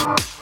Bye.